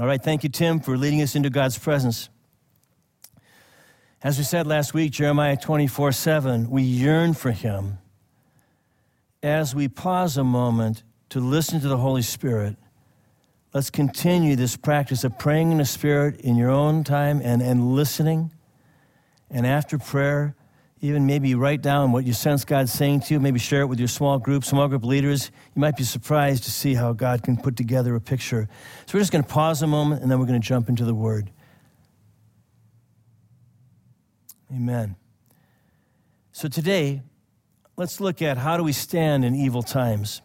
All right, thank you, Tim, for leading us into God's presence. As we said last week, Jeremiah 24 7, we yearn for Him. As we pause a moment to listen to the Holy Spirit, let's continue this practice of praying in the Spirit in your own time and, and listening. And after prayer, even maybe write down what you sense God's saying to you, maybe share it with your small group, small group leaders. You might be surprised to see how God can put together a picture. So we're just going to pause a moment and then we're going to jump into the Word. Amen. So today, let's look at how do we stand in evil times?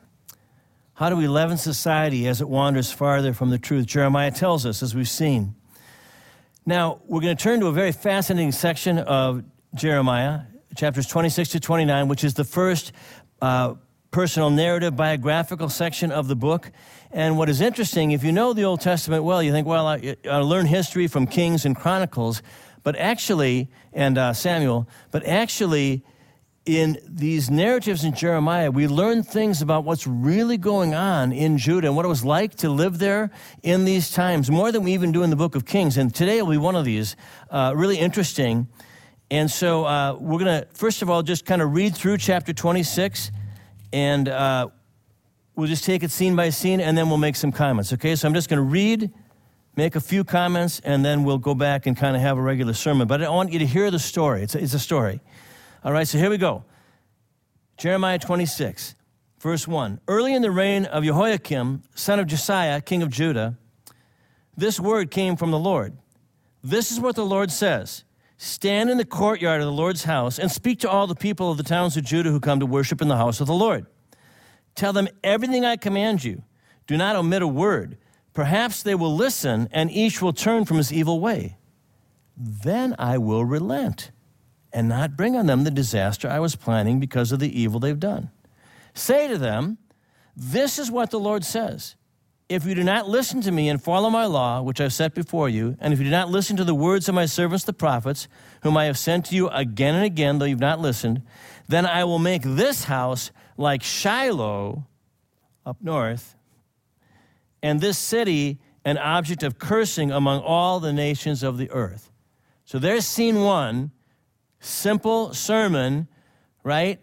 How do we leaven society as it wanders farther from the truth? Jeremiah tells us, as we've seen. Now, we're going to turn to a very fascinating section of Jeremiah, chapters 26 to 29, which is the first uh, personal narrative biographical section of the book. And what is interesting, if you know the Old Testament well, you think, well, I, I learn history from Kings and Chronicles, but actually, and uh, Samuel, but actually, in these narratives in Jeremiah, we learn things about what's really going on in Judah and what it was like to live there in these times, more than we even do in the book of Kings. And today will be one of these, uh, really interesting. And so uh, we're going to, first of all, just kind of read through chapter 26, and uh, we'll just take it scene by scene, and then we'll make some comments, okay? So I'm just going to read, make a few comments, and then we'll go back and kind of have a regular sermon. But I want you to hear the story. It's a, it's a story. All right, so here we go. Jeremiah 26, verse 1. Early in the reign of Jehoiakim, son of Josiah, king of Judah, this word came from the Lord. This is what the Lord says. Stand in the courtyard of the Lord's house and speak to all the people of the towns of Judah who come to worship in the house of the Lord. Tell them everything I command you. Do not omit a word. Perhaps they will listen and each will turn from his evil way. Then I will relent and not bring on them the disaster I was planning because of the evil they've done. Say to them, This is what the Lord says. If you do not listen to me and follow my law, which I've set before you, and if you do not listen to the words of my servants the prophets, whom I have sent to you again and again, though you've not listened, then I will make this house like Shiloh up north, and this city an object of cursing among all the nations of the earth. So there's scene one, simple sermon, right?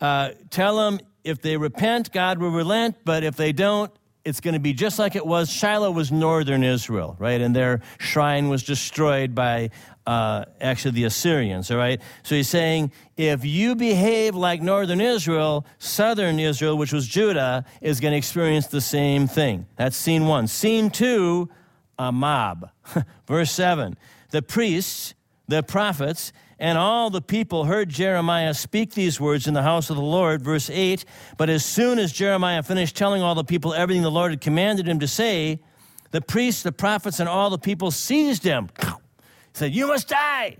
Uh, tell them if they repent, God will relent, but if they don't, it's going to be just like it was. Shiloh was northern Israel, right? And their shrine was destroyed by uh, actually the Assyrians, all right? So he's saying, if you behave like northern Israel, southern Israel, which was Judah, is going to experience the same thing. That's scene one. Scene two, a mob. Verse seven. The priests, the prophets, and all the people heard Jeremiah speak these words in the house of the Lord. Verse 8 But as soon as Jeremiah finished telling all the people everything the Lord had commanded him to say, the priests, the prophets, and all the people seized him. Said, You must die.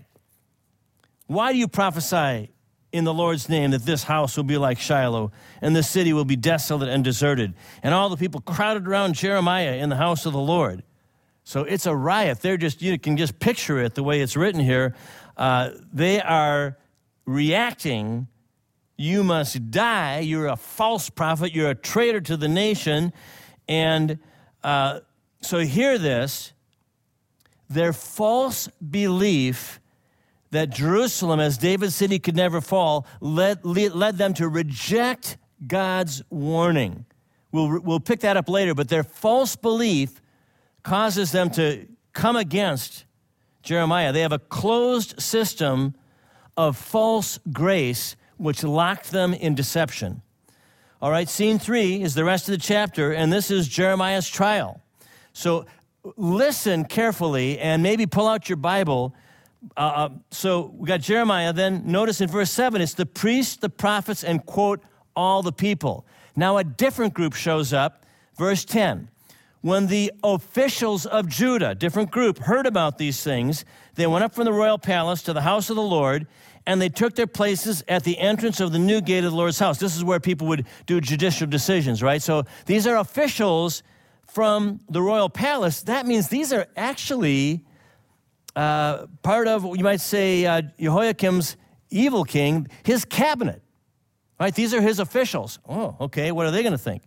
Why do you prophesy in the Lord's name that this house will be like Shiloh and the city will be desolate and deserted? And all the people crowded around Jeremiah in the house of the Lord. So it's a riot. They're just, you can just picture it the way it's written here. Uh, they are reacting. You must die. You're a false prophet. You're a traitor to the nation. And uh, so, hear this their false belief that Jerusalem, as David's city, could never fall, led, led them to reject God's warning. We'll, we'll pick that up later, but their false belief causes them to come against Jeremiah. They have a closed system of false grace which locked them in deception. All right, scene three is the rest of the chapter, and this is Jeremiah's trial. So listen carefully and maybe pull out your Bible. Uh, uh so we got Jeremiah. Then notice in verse 7, it's the priests, the prophets, and quote, all the people. Now a different group shows up. Verse 10 when the officials of Judah, different group, heard about these things, they went up from the royal palace to the house of the Lord, and they took their places at the entrance of the new gate of the Lord's house. This is where people would do judicial decisions, right? So these are officials from the royal palace. That means these are actually uh, part of, you might say, uh, Jehoiakim's evil king, his cabinet, right? These are his officials. Oh, okay, what are they going to think?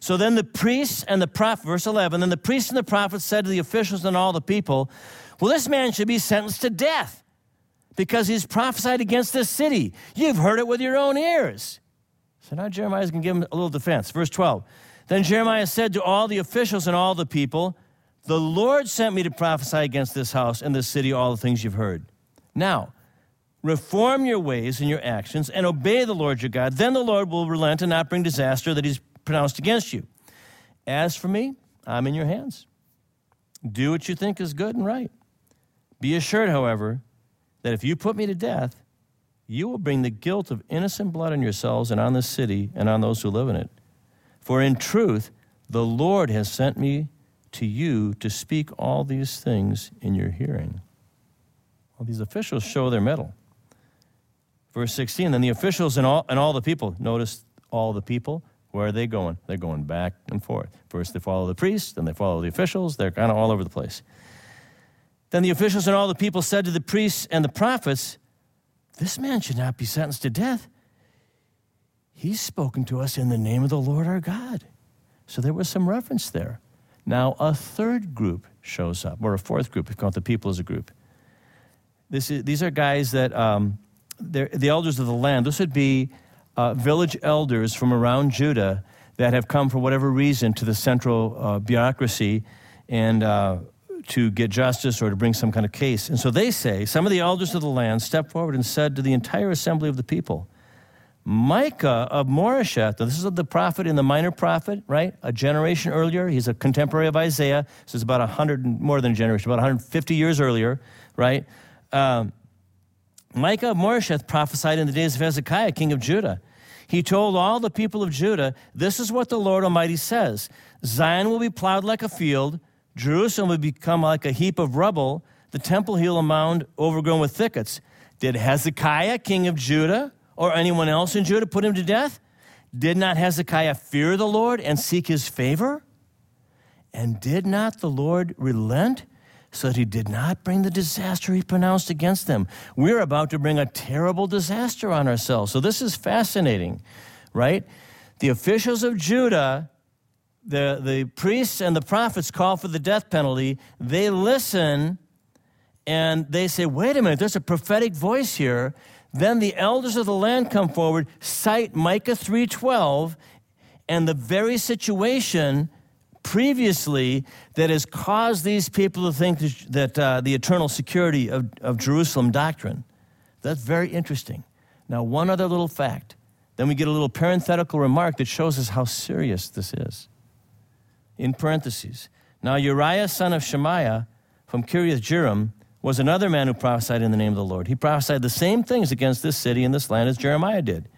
So then the priests and the prophet, verse 11, then the priests and the prophets said to the officials and all the people, Well, this man should be sentenced to death because he's prophesied against this city. You've heard it with your own ears. So now Jeremiah's going to give him a little defense. Verse 12. Then Jeremiah said to all the officials and all the people, The Lord sent me to prophesy against this house and this city all the things you've heard. Now, reform your ways and your actions and obey the Lord your God. Then the Lord will relent and not bring disaster that he's pronounced against you. As for me, I'm in your hands. Do what you think is good and right. Be assured, however, that if you put me to death, you will bring the guilt of innocent blood on yourselves and on this city and on those who live in it. For in truth, the Lord has sent me to you to speak all these things in your hearing. Well, these officials show their mettle. Verse 16 Then the officials and all, and all the people, notice all the people, where are they going? They're going back and forth. First they follow the priests, then they follow the officials. They're kind of all over the place. Then the officials and all the people said to the priests and the prophets, This man should not be sentenced to death. He's spoken to us in the name of the Lord our God. So there was some reference there. Now a third group shows up, or a fourth group, if you count the people as a group. This is, these are guys that, um, the elders of the land. This would be uh, village elders from around Judah that have come for whatever reason to the central uh, bureaucracy and uh, to get justice or to bring some kind of case. And so they say, some of the elders of the land stepped forward and said to the entire assembly of the people, Micah of Moresheth, this is the prophet in the minor prophet, right? A generation earlier. He's a contemporary of Isaiah. This is about 100, more than a generation, about 150 years earlier, right? Um, Micah of Moresheth prophesied in the days of Hezekiah, king of Judah. He told all the people of Judah, This is what the Lord Almighty says Zion will be plowed like a field, Jerusalem will become like a heap of rubble, the temple hill a mound overgrown with thickets. Did Hezekiah, king of Judah, or anyone else in Judah put him to death? Did not Hezekiah fear the Lord and seek his favor? And did not the Lord relent so that he did not bring the disaster he pronounced against them? We're about to bring a terrible disaster on ourselves. So this is fascinating, right? The officials of Judah the, the priests and the prophets call for the death penalty, they listen and they say, wait a minute, there's a prophetic voice here. Then the elders of the land come forward, cite Micah 3:12, and the very situation previously that has caused these people to think that uh, the eternal security of, of Jerusalem doctrine. That's very interesting. Now, one other little fact. Then we get a little parenthetical remark that shows us how serious this is in parentheses. Now Uriah, son of Shemaiah from Kiriath Jearim, was another man who prophesied in the name of the Lord. He prophesied the same things against this city and this land as Jeremiah did.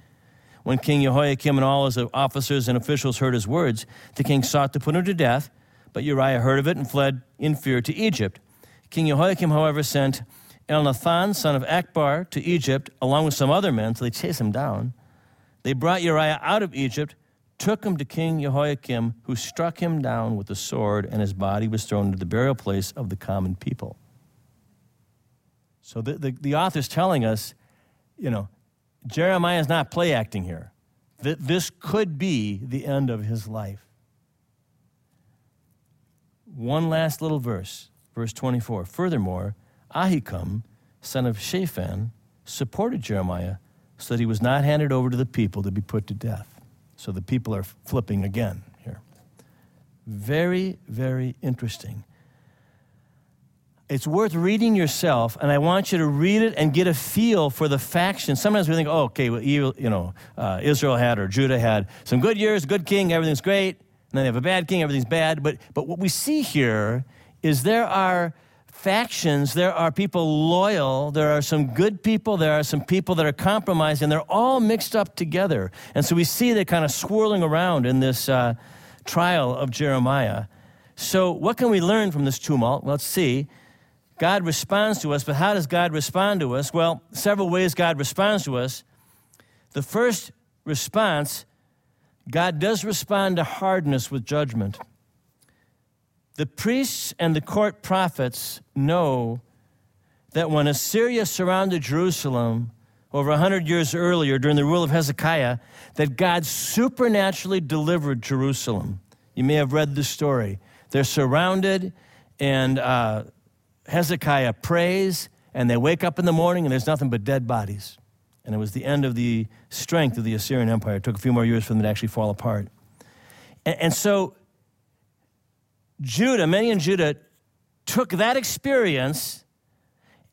When King Jehoiakim and all his officers and officials heard his words, the king sought to put him to death, but Uriah heard of it and fled in fear to Egypt. King Jehoiakim, however, sent Elnathan, son of Achbor, to Egypt, along with some other men, so they chased him down. They brought Uriah out of Egypt took him to King Jehoiakim, who struck him down with the sword, and his body was thrown into the burial place of the common people. So the, the, the author's telling us, you know, Jeremiah is not play acting here. This could be the end of his life. One last little verse, verse 24. Furthermore, Ahikam, son of Shaphan, supported Jeremiah so that he was not handed over to the people to be put to death. So the people are flipping again here. Very, very interesting. It's worth reading yourself, and I want you to read it and get a feel for the factions. Sometimes we think, oh, okay, well, you, you know, uh, Israel had or Judah had some good years, good king, everything's great, and then they have a bad king, everything's bad. But, but what we see here is there are factions, there are people loyal, there are some good people, there are some people that are compromised, and they're all mixed up together. And so we see that kind of swirling around in this uh, trial of Jeremiah. So, what can we learn from this tumult? Let's see. God responds to us, but how does God respond to us? Well, several ways God responds to us. The first response, God does respond to hardness with judgment. The priests and the court prophets know that when Assyria surrounded Jerusalem over 100 years earlier during the rule of Hezekiah that God supernaturally delivered Jerusalem. You may have read the story. They're surrounded, and uh, Hezekiah prays, and they wake up in the morning, and there's nothing but dead bodies. And it was the end of the strength of the Assyrian Empire. It took a few more years for them to actually fall apart. And, and so, Judah, many in Judah, took that experience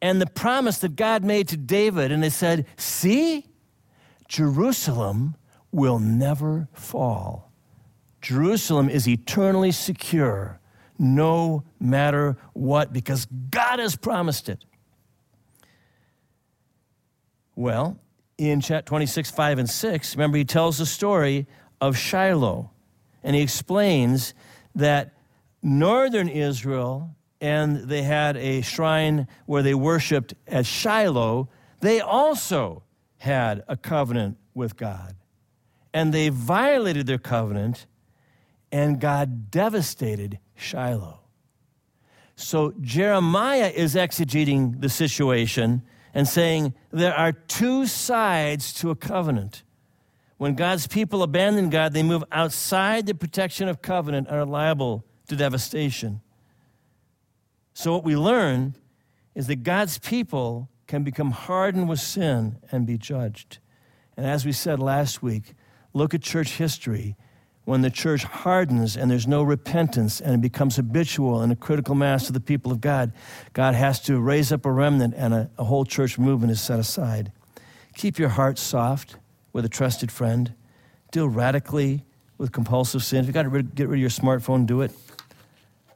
and the promise that God made to David, and they said, See, Jerusalem will never fall. Jerusalem is eternally secure no matter what because God has promised it. Well, in chat 26, 5, and 6, remember he tells the story of Shiloh, and he explains that northern Israel and they had a shrine where they worshiped at Shiloh, they also had a covenant with God. And they violated their covenant, and God devastated Shiloh. So Jeremiah is exegeting the situation and saying there are two sides to a covenant. When God's people abandon God, they move outside the protection of covenant and are liable to devastation. So, what we learn is that God's people can become hardened with sin and be judged. And as we said last week, look at church history. When the church hardens and there's no repentance and it becomes habitual and a critical mass of the people of God, God has to raise up a remnant and a, a whole church movement is set aside. Keep your heart soft with a trusted friend. Deal radically with compulsive sin. If you've got to get rid of your smartphone, do it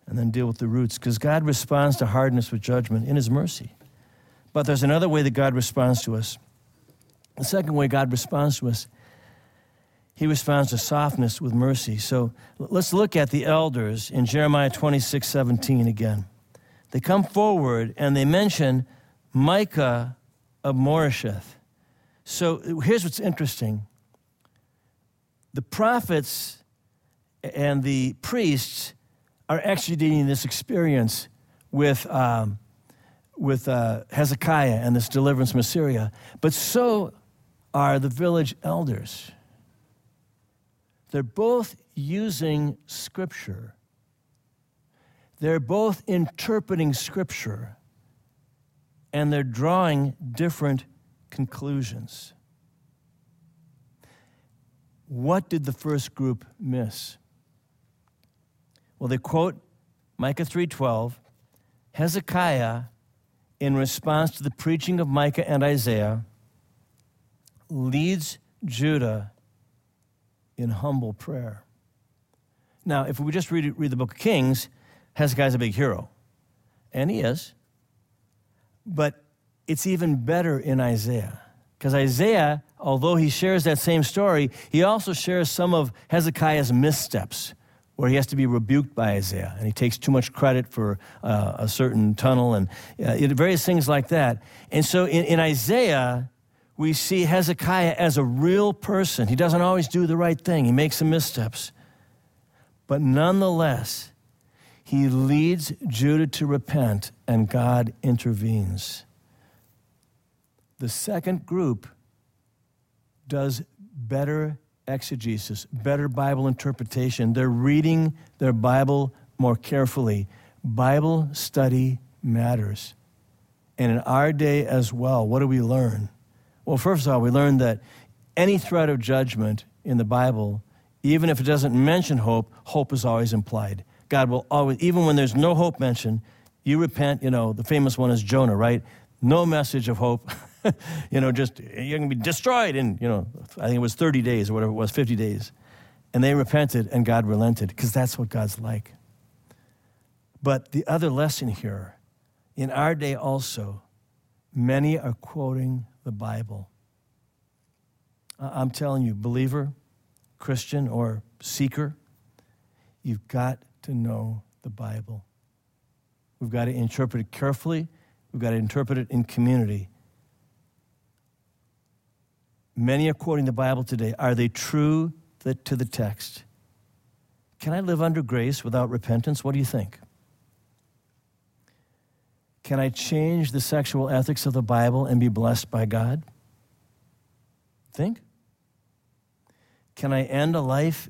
and then deal with the roots because God responds to hardness with judgment in His mercy. But there's another way that God responds to us. The second way God responds to us, He responds to softness with mercy. So let's look at the elders in Jeremiah 26 17 again. They come forward and they mention Micah of Moresheth. So here's what's interesting the prophets and the priests are exegeting this experience with, um, with uh, Hezekiah and this deliverance from Assyria, but so are the village elders. They're both using Scripture, they're both interpreting Scripture, and they're drawing different conclusions. What did the first group miss? Well, they quote Micah 3:12, Hezekiah in response to the preaching of Micah and Isaiah leads Judah in humble prayer. Now, if we just read, read the book of Kings, Hezekiah's a big hero. And he is. But it's even better in Isaiah. Because Isaiah, although he shares that same story, he also shares some of Hezekiah's missteps where he has to be rebuked by Isaiah, and he takes too much credit for uh, a certain tunnel and uh, various things like that. And so in, in Isaiah, we see Hezekiah as a real person. He doesn't always do the right thing, he makes some missteps. But nonetheless, he leads Judah to repent, and God intervenes. The second group does better exegesis, better Bible interpretation. They're reading their Bible more carefully. Bible study matters. And in our day as well, what do we learn? Well, first of all, we learn that any threat of judgment in the Bible, even if it doesn't mention hope, hope is always implied. God will always, even when there's no hope mentioned, you repent, you know, the famous one is Jonah, right? No message of hope. you know, just you're going to be destroyed in, you know, I think it was 30 days or whatever it was, 50 days. And they repented and God relented because that's what God's like. But the other lesson here, in our day also, many are quoting the Bible. I'm telling you, believer, Christian, or seeker, you've got to know the Bible. We've got to interpret it carefully. We've got to interpret it in community. Many are quoting the Bible today. Are they true to the text? Can I live under grace without repentance? What do you think? Can I change the sexual ethics of the Bible and be blessed by God? Think. Can I end a life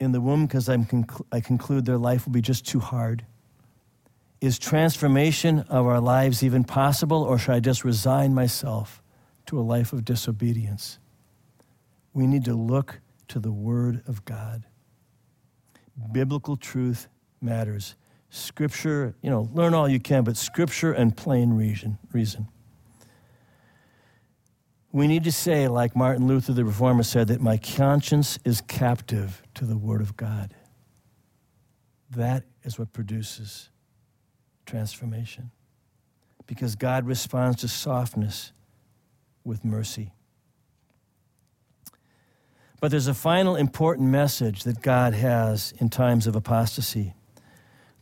in the womb because I conclude their life will be just too hard? Is transformation of our lives even possible, or should I just resign myself to a life of disobedience? We need to look to the Word of God. Biblical truth matters. Scripture, you know, learn all you can, but Scripture and plain reason. reason. We need to say, like Martin Luther the Reformer said, that my conscience is captive to the Word of God. That is what produces transformation. Because God responds to softness with mercy. But there's a final important message that God has in times of apostasy.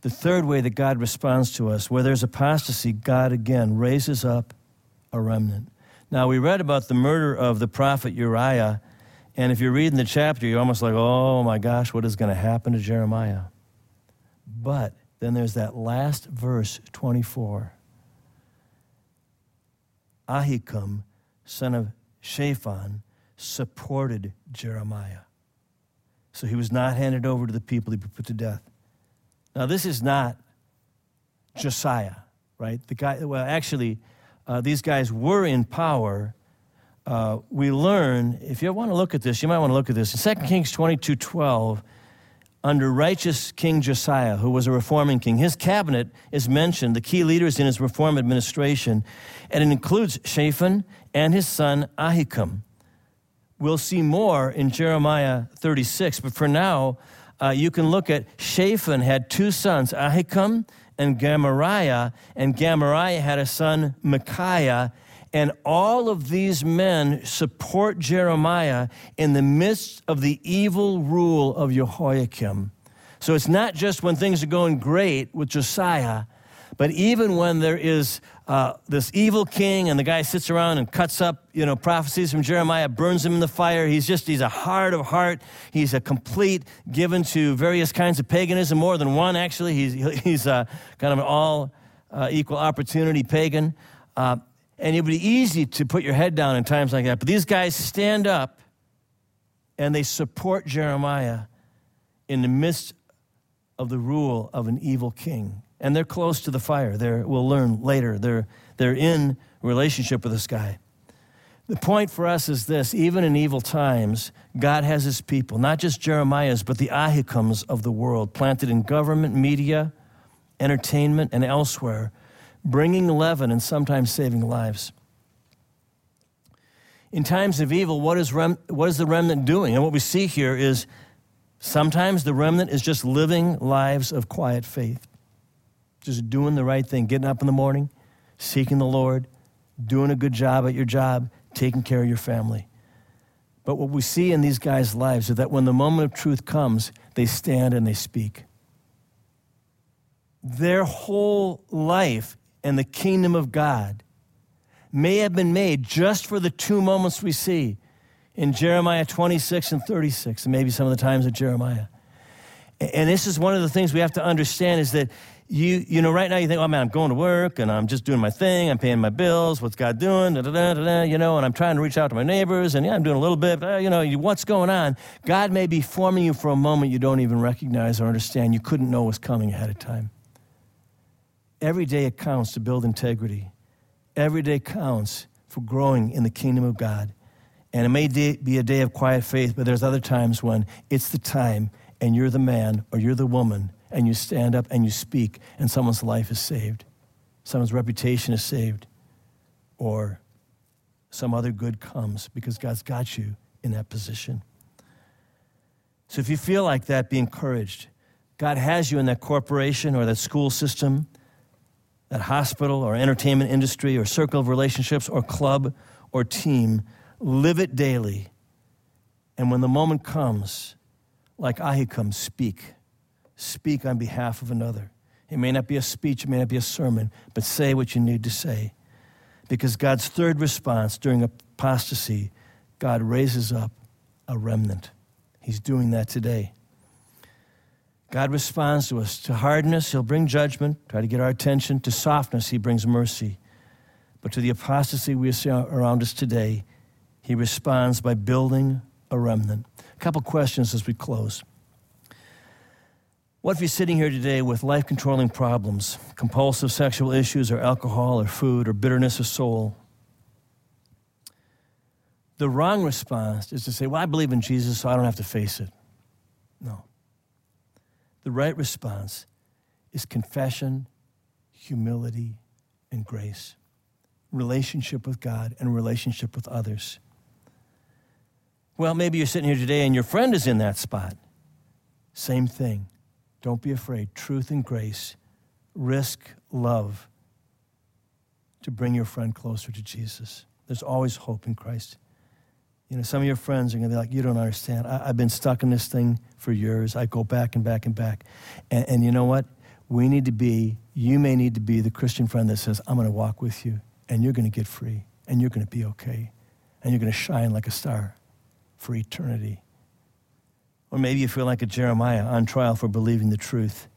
The third way that God responds to us, where there's apostasy, God again raises up a remnant. Now, we read about the murder of the prophet Uriah, and if you're reading the chapter, you're almost like, oh my gosh, what is going to happen to Jeremiah? But then there's that last verse, 24. Ahikam, son of Shaphan, supported Jeremiah. So he was not handed over to the people he put to death. Now, this is not Josiah, right? The guy, well, actually, uh, these guys were in power. Uh, we learn, if you want to look at this, you might want to look at this. In 2 Kings 22 12, under righteous King Josiah, who was a reforming king. His cabinet is mentioned, the key leaders in his reform administration, and it includes Shaphan and his son Ahikam. We'll see more in Jeremiah 36, but for now, uh, you can look at Shaphan had two sons, Ahikam and Gemariah, and Gemariah had a son, Micaiah, and all of these men support Jeremiah in the midst of the evil rule of Jehoiakim. So it's not just when things are going great with Josiah, but even when there is uh, this evil king and the guy sits around and cuts up, you know, prophecies from Jeremiah, burns them in the fire. He's just, he's a hard of heart. He's a complete, given to various kinds of paganism, more than one actually. He's, he's uh, kind of an all uh, equal opportunity pagan. Uh, and it would be easy to put your head down in times like that. But these guys stand up and they support Jeremiah in the midst of the rule of an evil king. And they're close to the fire. They're, we'll learn later. They're, they're in relationship with this guy. The point for us is this even in evil times, God has his people, not just Jeremiah's, but the Ahikams of the world, planted in government, media, entertainment, and elsewhere bringing leaven and sometimes saving lives. In times of evil, what is, rem- what is the remnant doing? And what we see here is sometimes the remnant is just living lives of quiet faith, just doing the right thing, getting up in the morning, seeking the Lord, doing a good job at your job, taking care of your family. But what we see in these guys' lives is that when the moment of truth comes, they stand and they speak. Their whole life and the kingdom of God may have been made just for the two moments we see in Jeremiah 26 and 36, and maybe some of the times of Jeremiah. And this is one of the things we have to understand is that you, you know, right now you think, oh man, I'm going to work and I'm just doing my thing, I'm paying my bills, what's God doing, da, da, da, da, you know, and I'm trying to reach out to my neighbors, and yeah, I'm doing a little bit, but, you know, what's going on? God may be forming you for a moment you don't even recognize or understand, you couldn't know was coming ahead of time. Every day counts to build integrity. Every day counts for growing in the kingdom of God. And it may be a day of quiet faith, but there's other times when it's the time and you're the man or you're the woman and you stand up and you speak and someone's life is saved. Someone's reputation is saved. Or some other good comes because God's got you in that position. So if you feel like that, be encouraged. God has you in that corporation or that school system that hospital or entertainment industry or circle of relationships or club or team. Live it daily. And when the moment comes, like Ahikam, speak. Speak on behalf of another. It may not be a speech, it may not be a sermon, but say what you need to say. Because God's third response during apostasy, God raises up a remnant. He's doing that today. God responds to us. To hardness, He'll bring judgment, try to get our attention. To softness, He brings mercy. But to the apostasy we see around us today, He responds by building a remnant. A couple questions as we close. What if you're sitting here today with life controlling problems, compulsive sexual issues, or alcohol, or food, or bitterness of soul? The wrong response is to say, Well, I believe in Jesus, so I don't have to face it. No. The right response is confession, humility, and grace, relationship with God, and relationship with others. Well, maybe you're sitting here today and your friend is in that spot. Same thing. Don't be afraid. Truth and grace. Risk love to bring your friend closer to Jesus. There's always hope in Christ. You know, some of your friends are going to be like, You don't understand. I, have been stuck in this thing for years. I go back and back and back. And, and you know what? We need to be, you may need to be the Christian friend that says, I'm going to walk with you, and you're going to get free, and you're going to be okay, and you're going to shine like a star for eternity. Or maybe you feel like a Jeremiah on trial for believing the truth.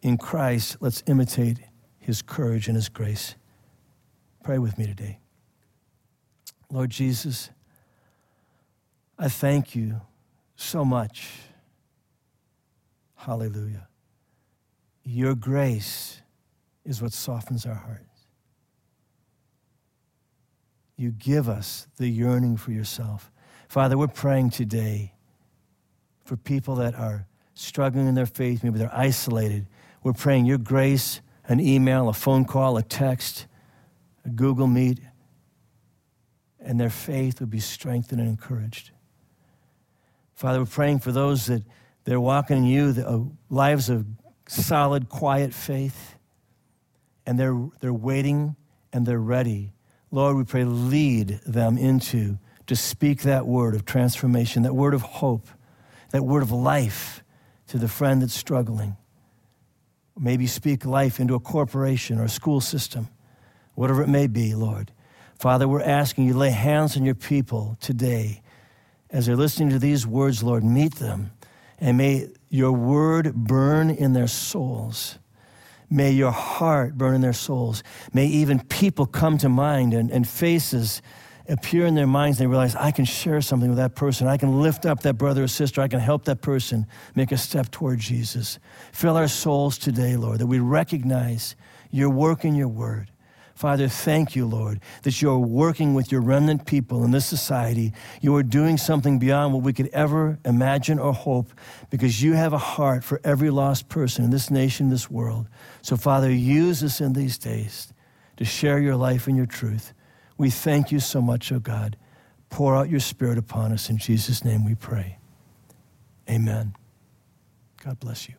In Christ, let's imitate his courage and his grace. Pray with me today. Lord Jesus, I thank you so much. Hallelujah. Your grace is what softens our hearts. You give us the yearning for yourself. Father, we're praying today for people that are struggling in their faith, maybe they're isolated. We're praying your grace, an email, a phone call, a text, a Google Meet, and their faith would be strengthened and encouraged. Father, we're praying for those that they're walking in you, the, uh, lives of solid, quiet faith, and they're, they're waiting and they're ready. Lord, we pray, lead them into to speak that word of transformation, that word of hope, that word of life to the friend that's struggling. Maybe speak life into a corporation or a school system, whatever it may be, Lord. Father, we're asking you lay hands on your people today as they're listening to these words, Lord, meet them. And may your word burn in their souls. May your heart burn in their souls. May even people come to mind and, and faces appear in their minds. They realize, I can share something with that person. I can lift up that brother or sister. I can help that person make a step toward Jesus. Fill our souls today, Lord, that we recognize your work in your word. Father, thank you, Lord, that you're working with your remnant people in this society. You are doing something beyond what we could ever imagine or hope because you have a heart for every lost person in this nation, this world. So, Father, use us in these days to share your life and your truth. We thank you so much, O oh God. Pour out your Spirit upon us. In Jesus' name we pray. Amen. God bless you.